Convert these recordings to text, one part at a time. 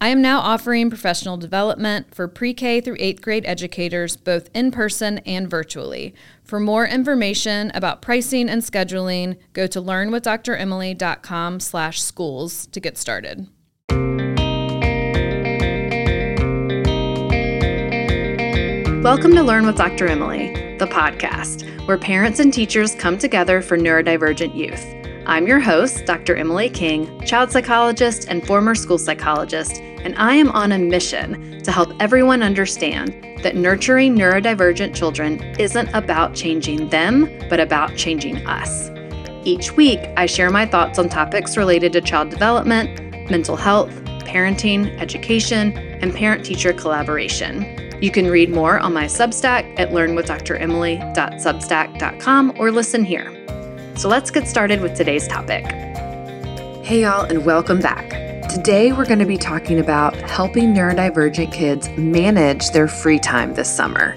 I am now offering professional development for pre K through eighth grade educators, both in person and virtually. For more information about pricing and scheduling, go to learnwithdremily.com slash schools to get started. Welcome to Learn with Dr. Emily, the podcast where parents and teachers come together for neurodivergent youth. I'm your host, Dr. Emily King, child psychologist and former school psychologist and I am on a mission to help everyone understand that nurturing neurodivergent children isn't about changing them, but about changing us. Each week, I share my thoughts on topics related to child development, mental health, parenting, education, and parent teacher collaboration. You can read more on my Substack at learnwithdremily.substack.com or listen here. So let's get started with today's topic. Hey, y'all, and welcome back. Today, we're going to be talking about helping neurodivergent kids manage their free time this summer.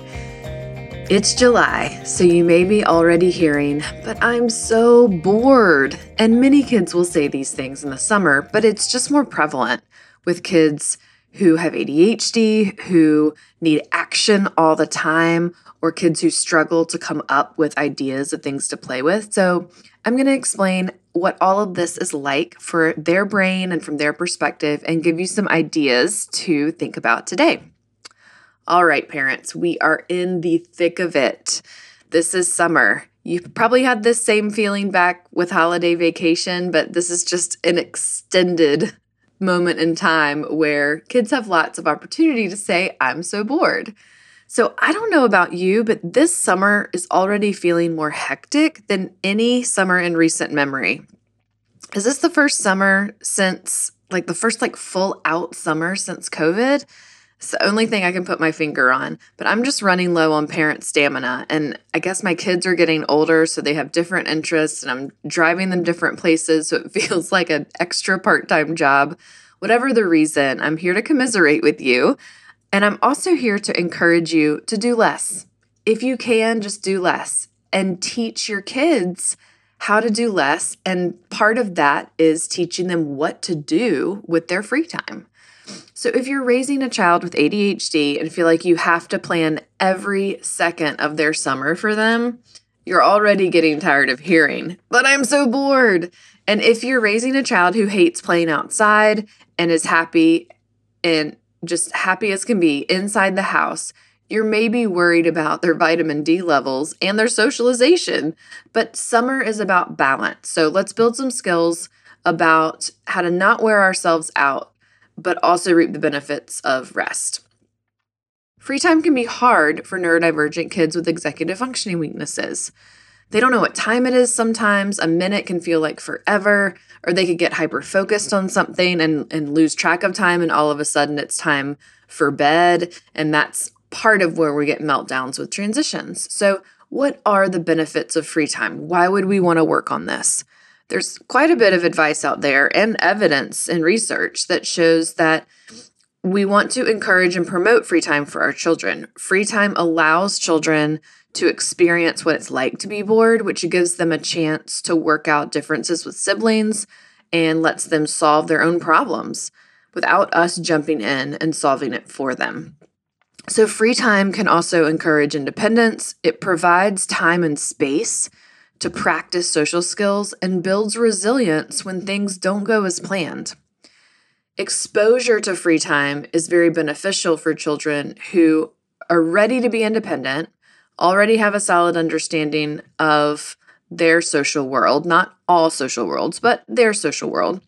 It's July, so you may be already hearing, but I'm so bored. And many kids will say these things in the summer, but it's just more prevalent with kids who have ADHD, who need action all the time, or kids who struggle to come up with ideas of things to play with. So, I'm going to explain what all of this is like for their brain and from their perspective and give you some ideas to think about today. All right, parents, we are in the thick of it. This is summer. You've probably had this same feeling back with holiday vacation, but this is just an extended moment in time where kids have lots of opportunity to say, I'm so bored. So I don't know about you, but this summer is already feeling more hectic than any summer in recent memory. Is this the first summer since, like, the first, like, full out summer since COVID? It's the only thing I can put my finger on. But I'm just running low on parent stamina. And I guess my kids are getting older, so they have different interests, and I'm driving them different places. So it feels like an extra part time job. Whatever the reason, I'm here to commiserate with you. And I'm also here to encourage you to do less. If you can, just do less and teach your kids how to do less. And part of that is teaching them what to do with their free time. So, if you're raising a child with ADHD and feel like you have to plan every second of their summer for them, you're already getting tired of hearing, but I'm so bored. And if you're raising a child who hates playing outside and is happy and just happy as can be inside the house, you're maybe worried about their vitamin D levels and their socialization. But summer is about balance. So let's build some skills about how to not wear ourselves out, but also reap the benefits of rest. Free time can be hard for neurodivergent kids with executive functioning weaknesses. They don't know what time it is sometimes. A minute can feel like forever, or they could get hyper focused on something and, and lose track of time, and all of a sudden it's time for bed. And that's part of where we get meltdowns with transitions. So, what are the benefits of free time? Why would we want to work on this? There's quite a bit of advice out there and evidence and research that shows that we want to encourage and promote free time for our children. Free time allows children to experience what it's like to be bored, which gives them a chance to work out differences with siblings and lets them solve their own problems without us jumping in and solving it for them. So, free time can also encourage independence. It provides time and space to practice social skills and builds resilience when things don't go as planned. Exposure to free time is very beneficial for children who are ready to be independent already have a solid understanding of their social world, not all social worlds, but their social world,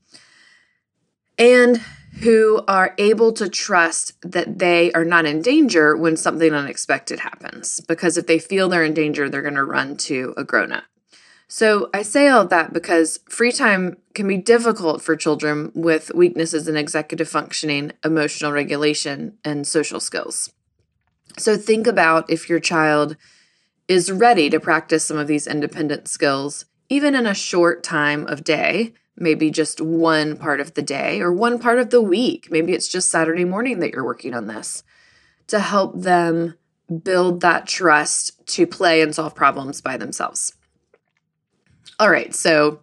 and who are able to trust that they are not in danger when something unexpected happens. Because if they feel they're in danger, they're going to run to a grown up. So I say all that because free time can be difficult for children with weaknesses in executive functioning, emotional regulation, and social skills. So think about if your child is ready to practice some of these independent skills, even in a short time of day, maybe just one part of the day or one part of the week. Maybe it's just Saturday morning that you're working on this to help them build that trust to play and solve problems by themselves. All right, so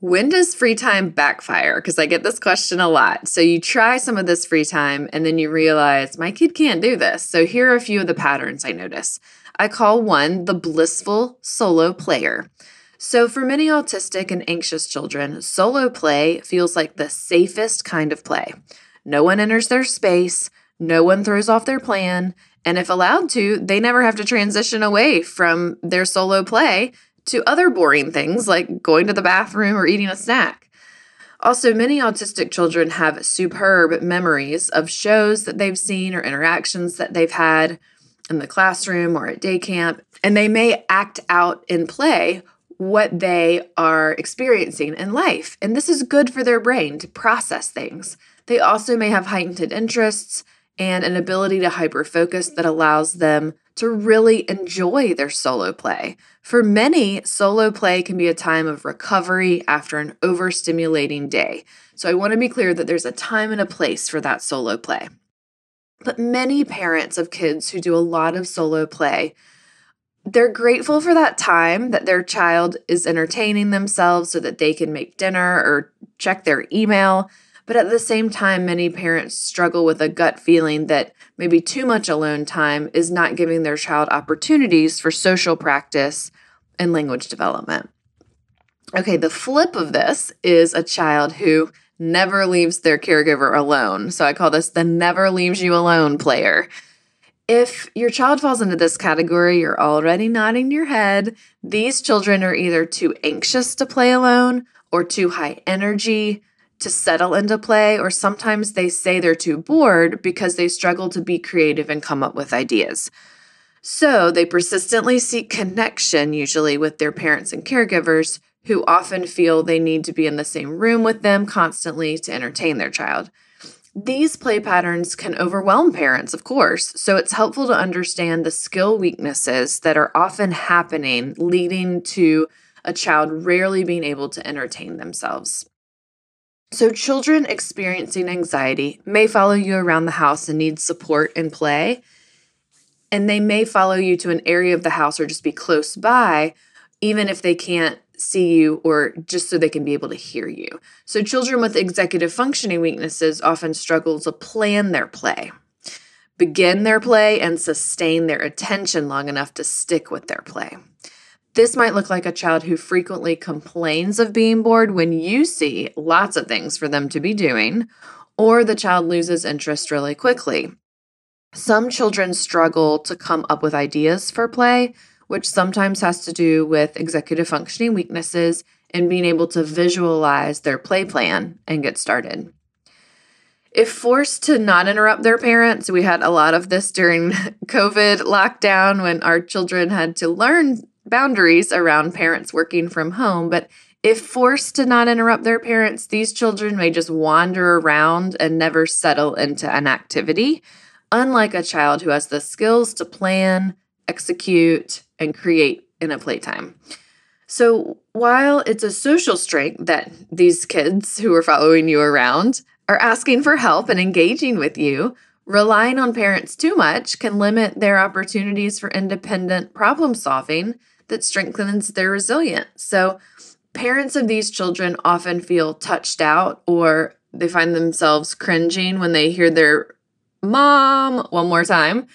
when does free time backfire? Because I get this question a lot. So you try some of this free time and then you realize my kid can't do this. So here are a few of the patterns I notice. I call one the blissful solo player. So, for many autistic and anxious children, solo play feels like the safest kind of play. No one enters their space, no one throws off their plan, and if allowed to, they never have to transition away from their solo play to other boring things like going to the bathroom or eating a snack. Also, many autistic children have superb memories of shows that they've seen or interactions that they've had in the classroom or at day camp, and they may act out in play what they are experiencing in life. And this is good for their brain to process things. They also may have heightened interests and an ability to hyper focus that allows them to really enjoy their solo play. For many, solo play can be a time of recovery after an overstimulating day. So I want to be clear that there's a time and a place for that solo play. But many parents of kids who do a lot of solo play, they're grateful for that time that their child is entertaining themselves so that they can make dinner or check their email. But at the same time, many parents struggle with a gut feeling that maybe too much alone time is not giving their child opportunities for social practice and language development. Okay, the flip of this is a child who never leaves their caregiver alone. So I call this the never leaves you alone player. If your child falls into this category, you're already nodding your head. These children are either too anxious to play alone or too high energy to settle into play, or sometimes they say they're too bored because they struggle to be creative and come up with ideas. So they persistently seek connection, usually with their parents and caregivers, who often feel they need to be in the same room with them constantly to entertain their child. These play patterns can overwhelm parents, of course, so it's helpful to understand the skill weaknesses that are often happening, leading to a child rarely being able to entertain themselves. So, children experiencing anxiety may follow you around the house and need support and play, and they may follow you to an area of the house or just be close by, even if they can't see you or just so they can be able to hear you. So, children with executive functioning weaknesses often struggle to plan their play, begin their play, and sustain their attention long enough to stick with their play. This might look like a child who frequently complains of being bored when you see lots of things for them to be doing, or the child loses interest really quickly. Some children struggle to come up with ideas for play which sometimes has to do with executive functioning weaknesses and being able to visualize their play plan and get started. If forced to not interrupt their parents, we had a lot of this during COVID lockdown when our children had to learn boundaries around parents working from home. But if forced to not interrupt their parents, these children may just wander around and never settle into an activity, unlike a child who has the skills to plan, execute, and create in a playtime. So while it's a social strength that these kids who are following you around are asking for help and engaging with you, relying on parents too much can limit their opportunities for independent problem solving that strengthens their resilience. So parents of these children often feel touched out or they find themselves cringing when they hear their mom one more time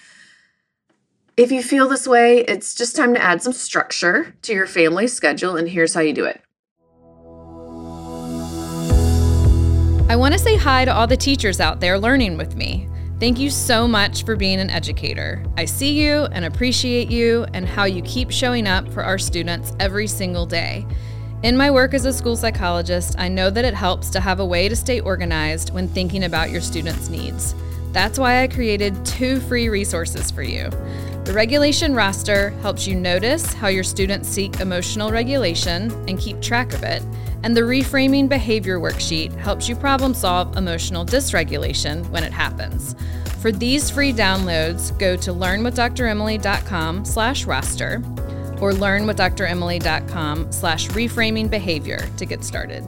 if you feel this way, it's just time to add some structure to your family schedule, and here's how you do it. I want to say hi to all the teachers out there learning with me. Thank you so much for being an educator. I see you and appreciate you and how you keep showing up for our students every single day. In my work as a school psychologist, I know that it helps to have a way to stay organized when thinking about your students' needs. That's why I created two free resources for you. The regulation roster helps you notice how your students seek emotional regulation and keep track of it. And the reframing behavior worksheet helps you problem solve emotional dysregulation when it happens. For these free downloads, go to learnwithdremily.com slash roster or learnwithdremily.com slash reframing behavior to get started.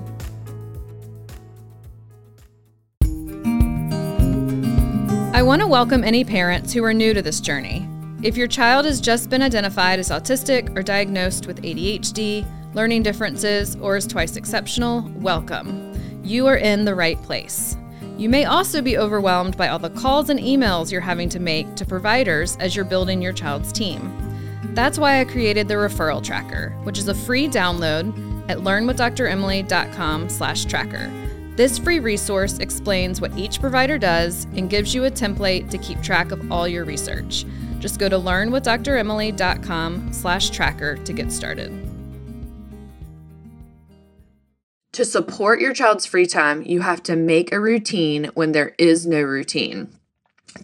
Want to welcome any parents who are new to this journey. If your child has just been identified as autistic or diagnosed with ADHD, learning differences, or is twice exceptional, welcome. You are in the right place. You may also be overwhelmed by all the calls and emails you're having to make to providers as you're building your child's team. That's why I created the referral tracker, which is a free download at learnwithdremily.com/tracker. This free resource explains what each provider does and gives you a template to keep track of all your research. Just go to learnwithdremily.com slash tracker to get started. To support your child's free time, you have to make a routine when there is no routine.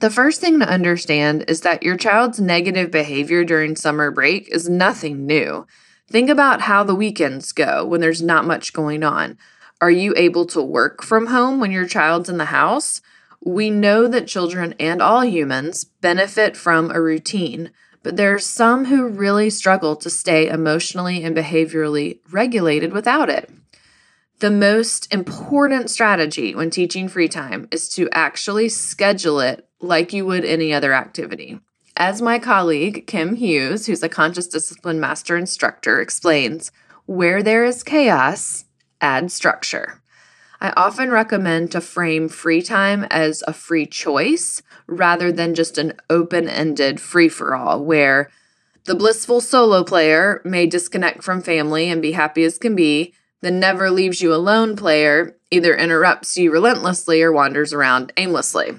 The first thing to understand is that your child's negative behavior during summer break is nothing new. Think about how the weekends go when there's not much going on. Are you able to work from home when your child's in the house? We know that children and all humans benefit from a routine, but there are some who really struggle to stay emotionally and behaviorally regulated without it. The most important strategy when teaching free time is to actually schedule it like you would any other activity. As my colleague, Kim Hughes, who's a conscious discipline master instructor, explains, where there is chaos, add structure. I often recommend to frame free time as a free choice rather than just an open ended free for all where the blissful solo player may disconnect from family and be happy as can be. The never leaves you alone player either interrupts you relentlessly or wanders around aimlessly.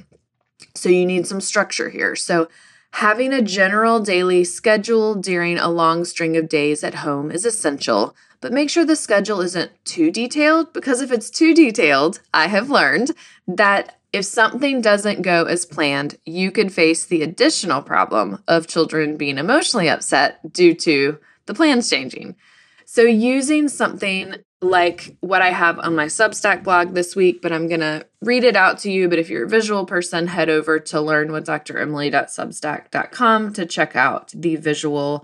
So you need some structure here. So having a general daily schedule during a long string of days at home is essential, but make sure the schedule isn't too detailed because if it's too detailed, I have learned that if something doesn't go as planned, you could face the additional problem of children being emotionally upset due to the plans changing. So, using something like what I have on my Substack blog this week, but I'm going to read it out to you. But if you're a visual person, head over to learnwithdremily.substack.com to check out the visual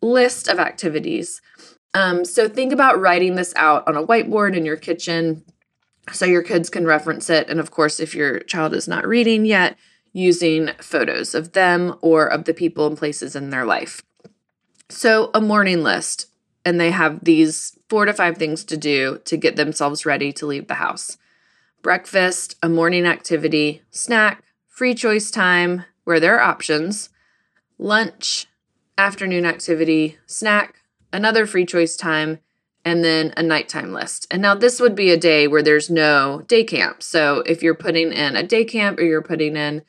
list of activities. Um, so think about writing this out on a whiteboard in your kitchen so your kids can reference it. And of course, if your child is not reading yet, using photos of them or of the people and places in their life. So, a morning list, and they have these four to five things to do to get themselves ready to leave the house breakfast, a morning activity, snack, free choice time where there are options, lunch, afternoon activity, snack, another free choice time, and then a nighttime list. And now this would be a day where there's no day camp. So if you're putting in a day camp or you're putting in,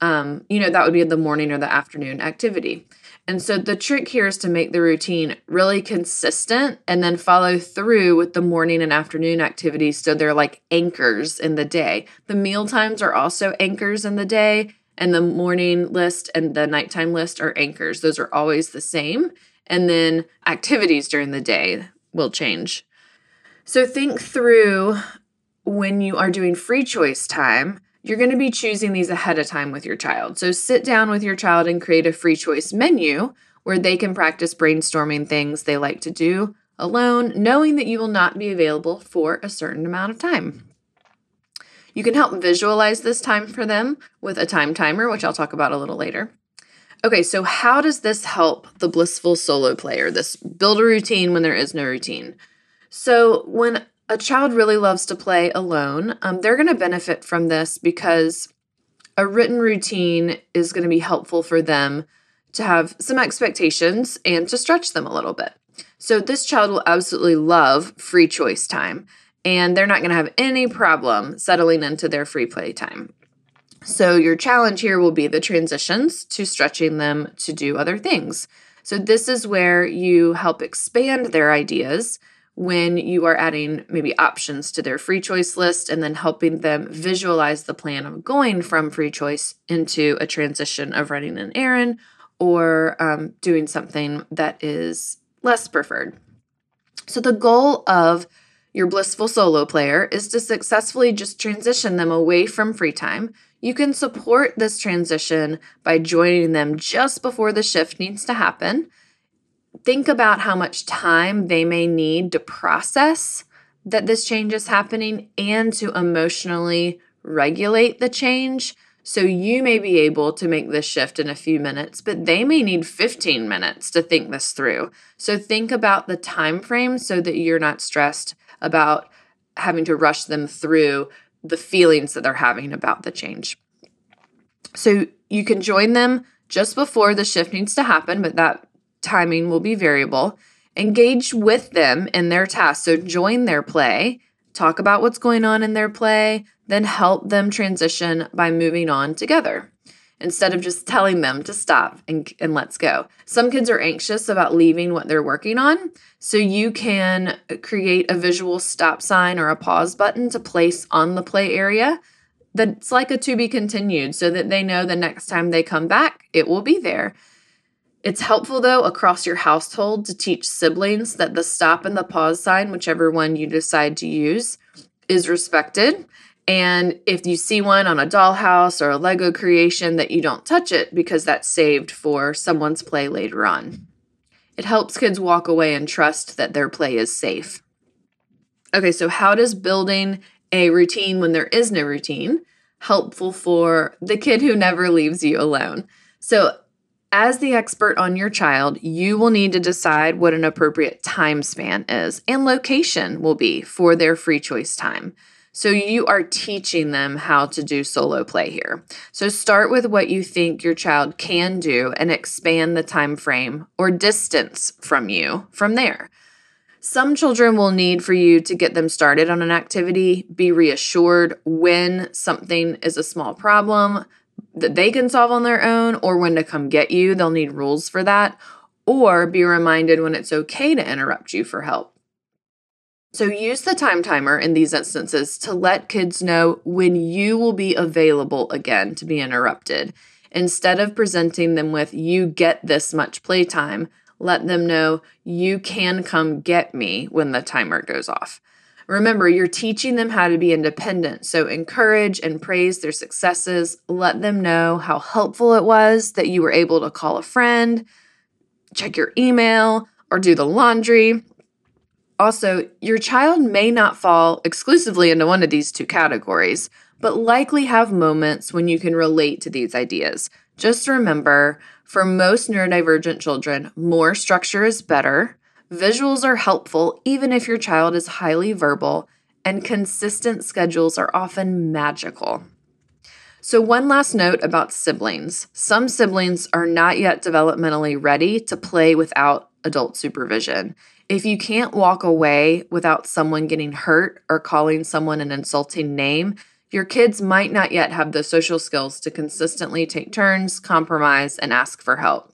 um, you know, that would be the morning or the afternoon activity. And so the trick here is to make the routine really consistent and then follow through with the morning and afternoon activities so they're like anchors in the day. The meal times are also anchors in the day, and the morning list and the nighttime list are anchors. Those are always the same and then activities during the day will change. So think through when you are doing free choice time, you're going to be choosing these ahead of time with your child. So sit down with your child and create a free choice menu where they can practice brainstorming things they like to do alone, knowing that you will not be available for a certain amount of time. You can help visualize this time for them with a time timer, which I'll talk about a little later. Okay, so how does this help the blissful solo player? This build a routine when there is no routine. So, when a child really loves to play alone, um, they're going to benefit from this because a written routine is going to be helpful for them to have some expectations and to stretch them a little bit. So, this child will absolutely love free choice time, and they're not going to have any problem settling into their free play time. So, your challenge here will be the transitions to stretching them to do other things. So, this is where you help expand their ideas when you are adding maybe options to their free choice list and then helping them visualize the plan of going from free choice into a transition of running an errand or um, doing something that is less preferred. So, the goal of your blissful solo player is to successfully just transition them away from free time. You can support this transition by joining them just before the shift needs to happen think about how much time they may need to process that this change is happening and to emotionally regulate the change. So you may be able to make this shift in a few minutes, but they may need 15 minutes to think this through. So think about the time frame so that you're not stressed about having to rush them through the feelings that they're having about the change. So you can join them just before the shift needs to happen, but that timing will be variable. Engage with them in their task. So join their play, talk about what's going on in their play, then help them transition by moving on together instead of just telling them to stop and, and let's go. Some kids are anxious about leaving what they're working on, so you can create a visual stop sign or a pause button to place on the play area that's like a to be continued so that they know the next time they come back, it will be there. It's helpful, though, across your household to teach siblings that the stop and the pause sign, whichever one you decide to use, is respected. And if you see one on a dollhouse or a Lego creation, that you don't touch it because that's saved for someone's play later on. It helps kids walk away and trust that their play is safe. Okay, so how does building a routine when there is no routine helpful for the kid who never leaves you alone? So, as the expert on your child, you will need to decide what an appropriate time span is and location will be for their free choice time. So you are teaching them how to do solo play here. So start with what you think your child can do and expand the time frame or distance from you from there. Some children will need for you to get them started on an activity, be reassured when something is a small problem, that they can solve on their own or when to come get you. They'll need rules for that. Or be reminded when it's okay to interrupt you for help. So use the time timer in these instances to let kids know when you will be available again to be interrupted. Instead of presenting them with, you get this much playtime, let them know you can come get me when the timer goes off. Remember, you're teaching them how to be independent. So encourage and praise their successes. Let them know how helpful it was that you were able to call a friend, check your email, or do the laundry. Also, your child may not fall exclusively into one of these two categories, but likely have moments when you can relate to these ideas. Just remember, for most neurodivergent children, more structure is better. Visuals are helpful even if your child is highly verbal, and consistent schedules are often magical. So, one last note about siblings some siblings are not yet developmentally ready to play without adult supervision. If you can't walk away without someone getting hurt or calling someone an insulting name, your kids might not yet have the social skills to consistently take turns, compromise, and ask for help.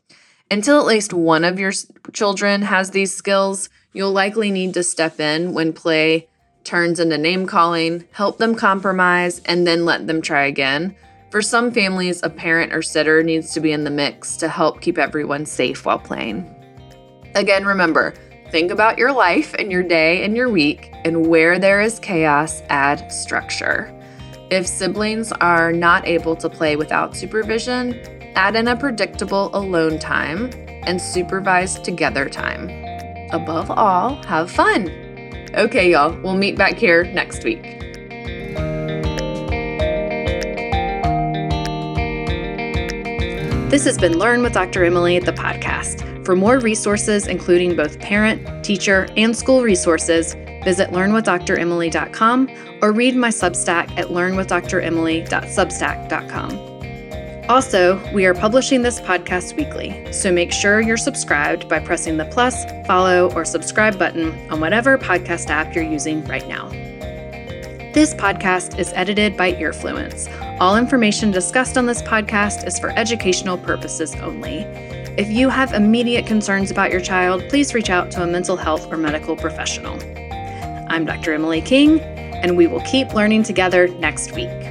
Until at least one of your children has these skills, you'll likely need to step in when play turns into name calling, help them compromise, and then let them try again. For some families, a parent or sitter needs to be in the mix to help keep everyone safe while playing. Again, remember, think about your life and your day and your week, and where there is chaos, add structure. If siblings are not able to play without supervision, Add in a predictable alone time and supervised together time. Above all, have fun. Okay, y'all, we'll meet back here next week. This has been Learn with Dr. Emily, the podcast. For more resources, including both parent, teacher, and school resources, visit learnwithdremily.com or read my Substack at learnwithdremily.substack.com. Also, we are publishing this podcast weekly, so make sure you're subscribed by pressing the plus, follow, or subscribe button on whatever podcast app you're using right now. This podcast is edited by Earfluence. All information discussed on this podcast is for educational purposes only. If you have immediate concerns about your child, please reach out to a mental health or medical professional. I'm Dr. Emily King, and we will keep learning together next week.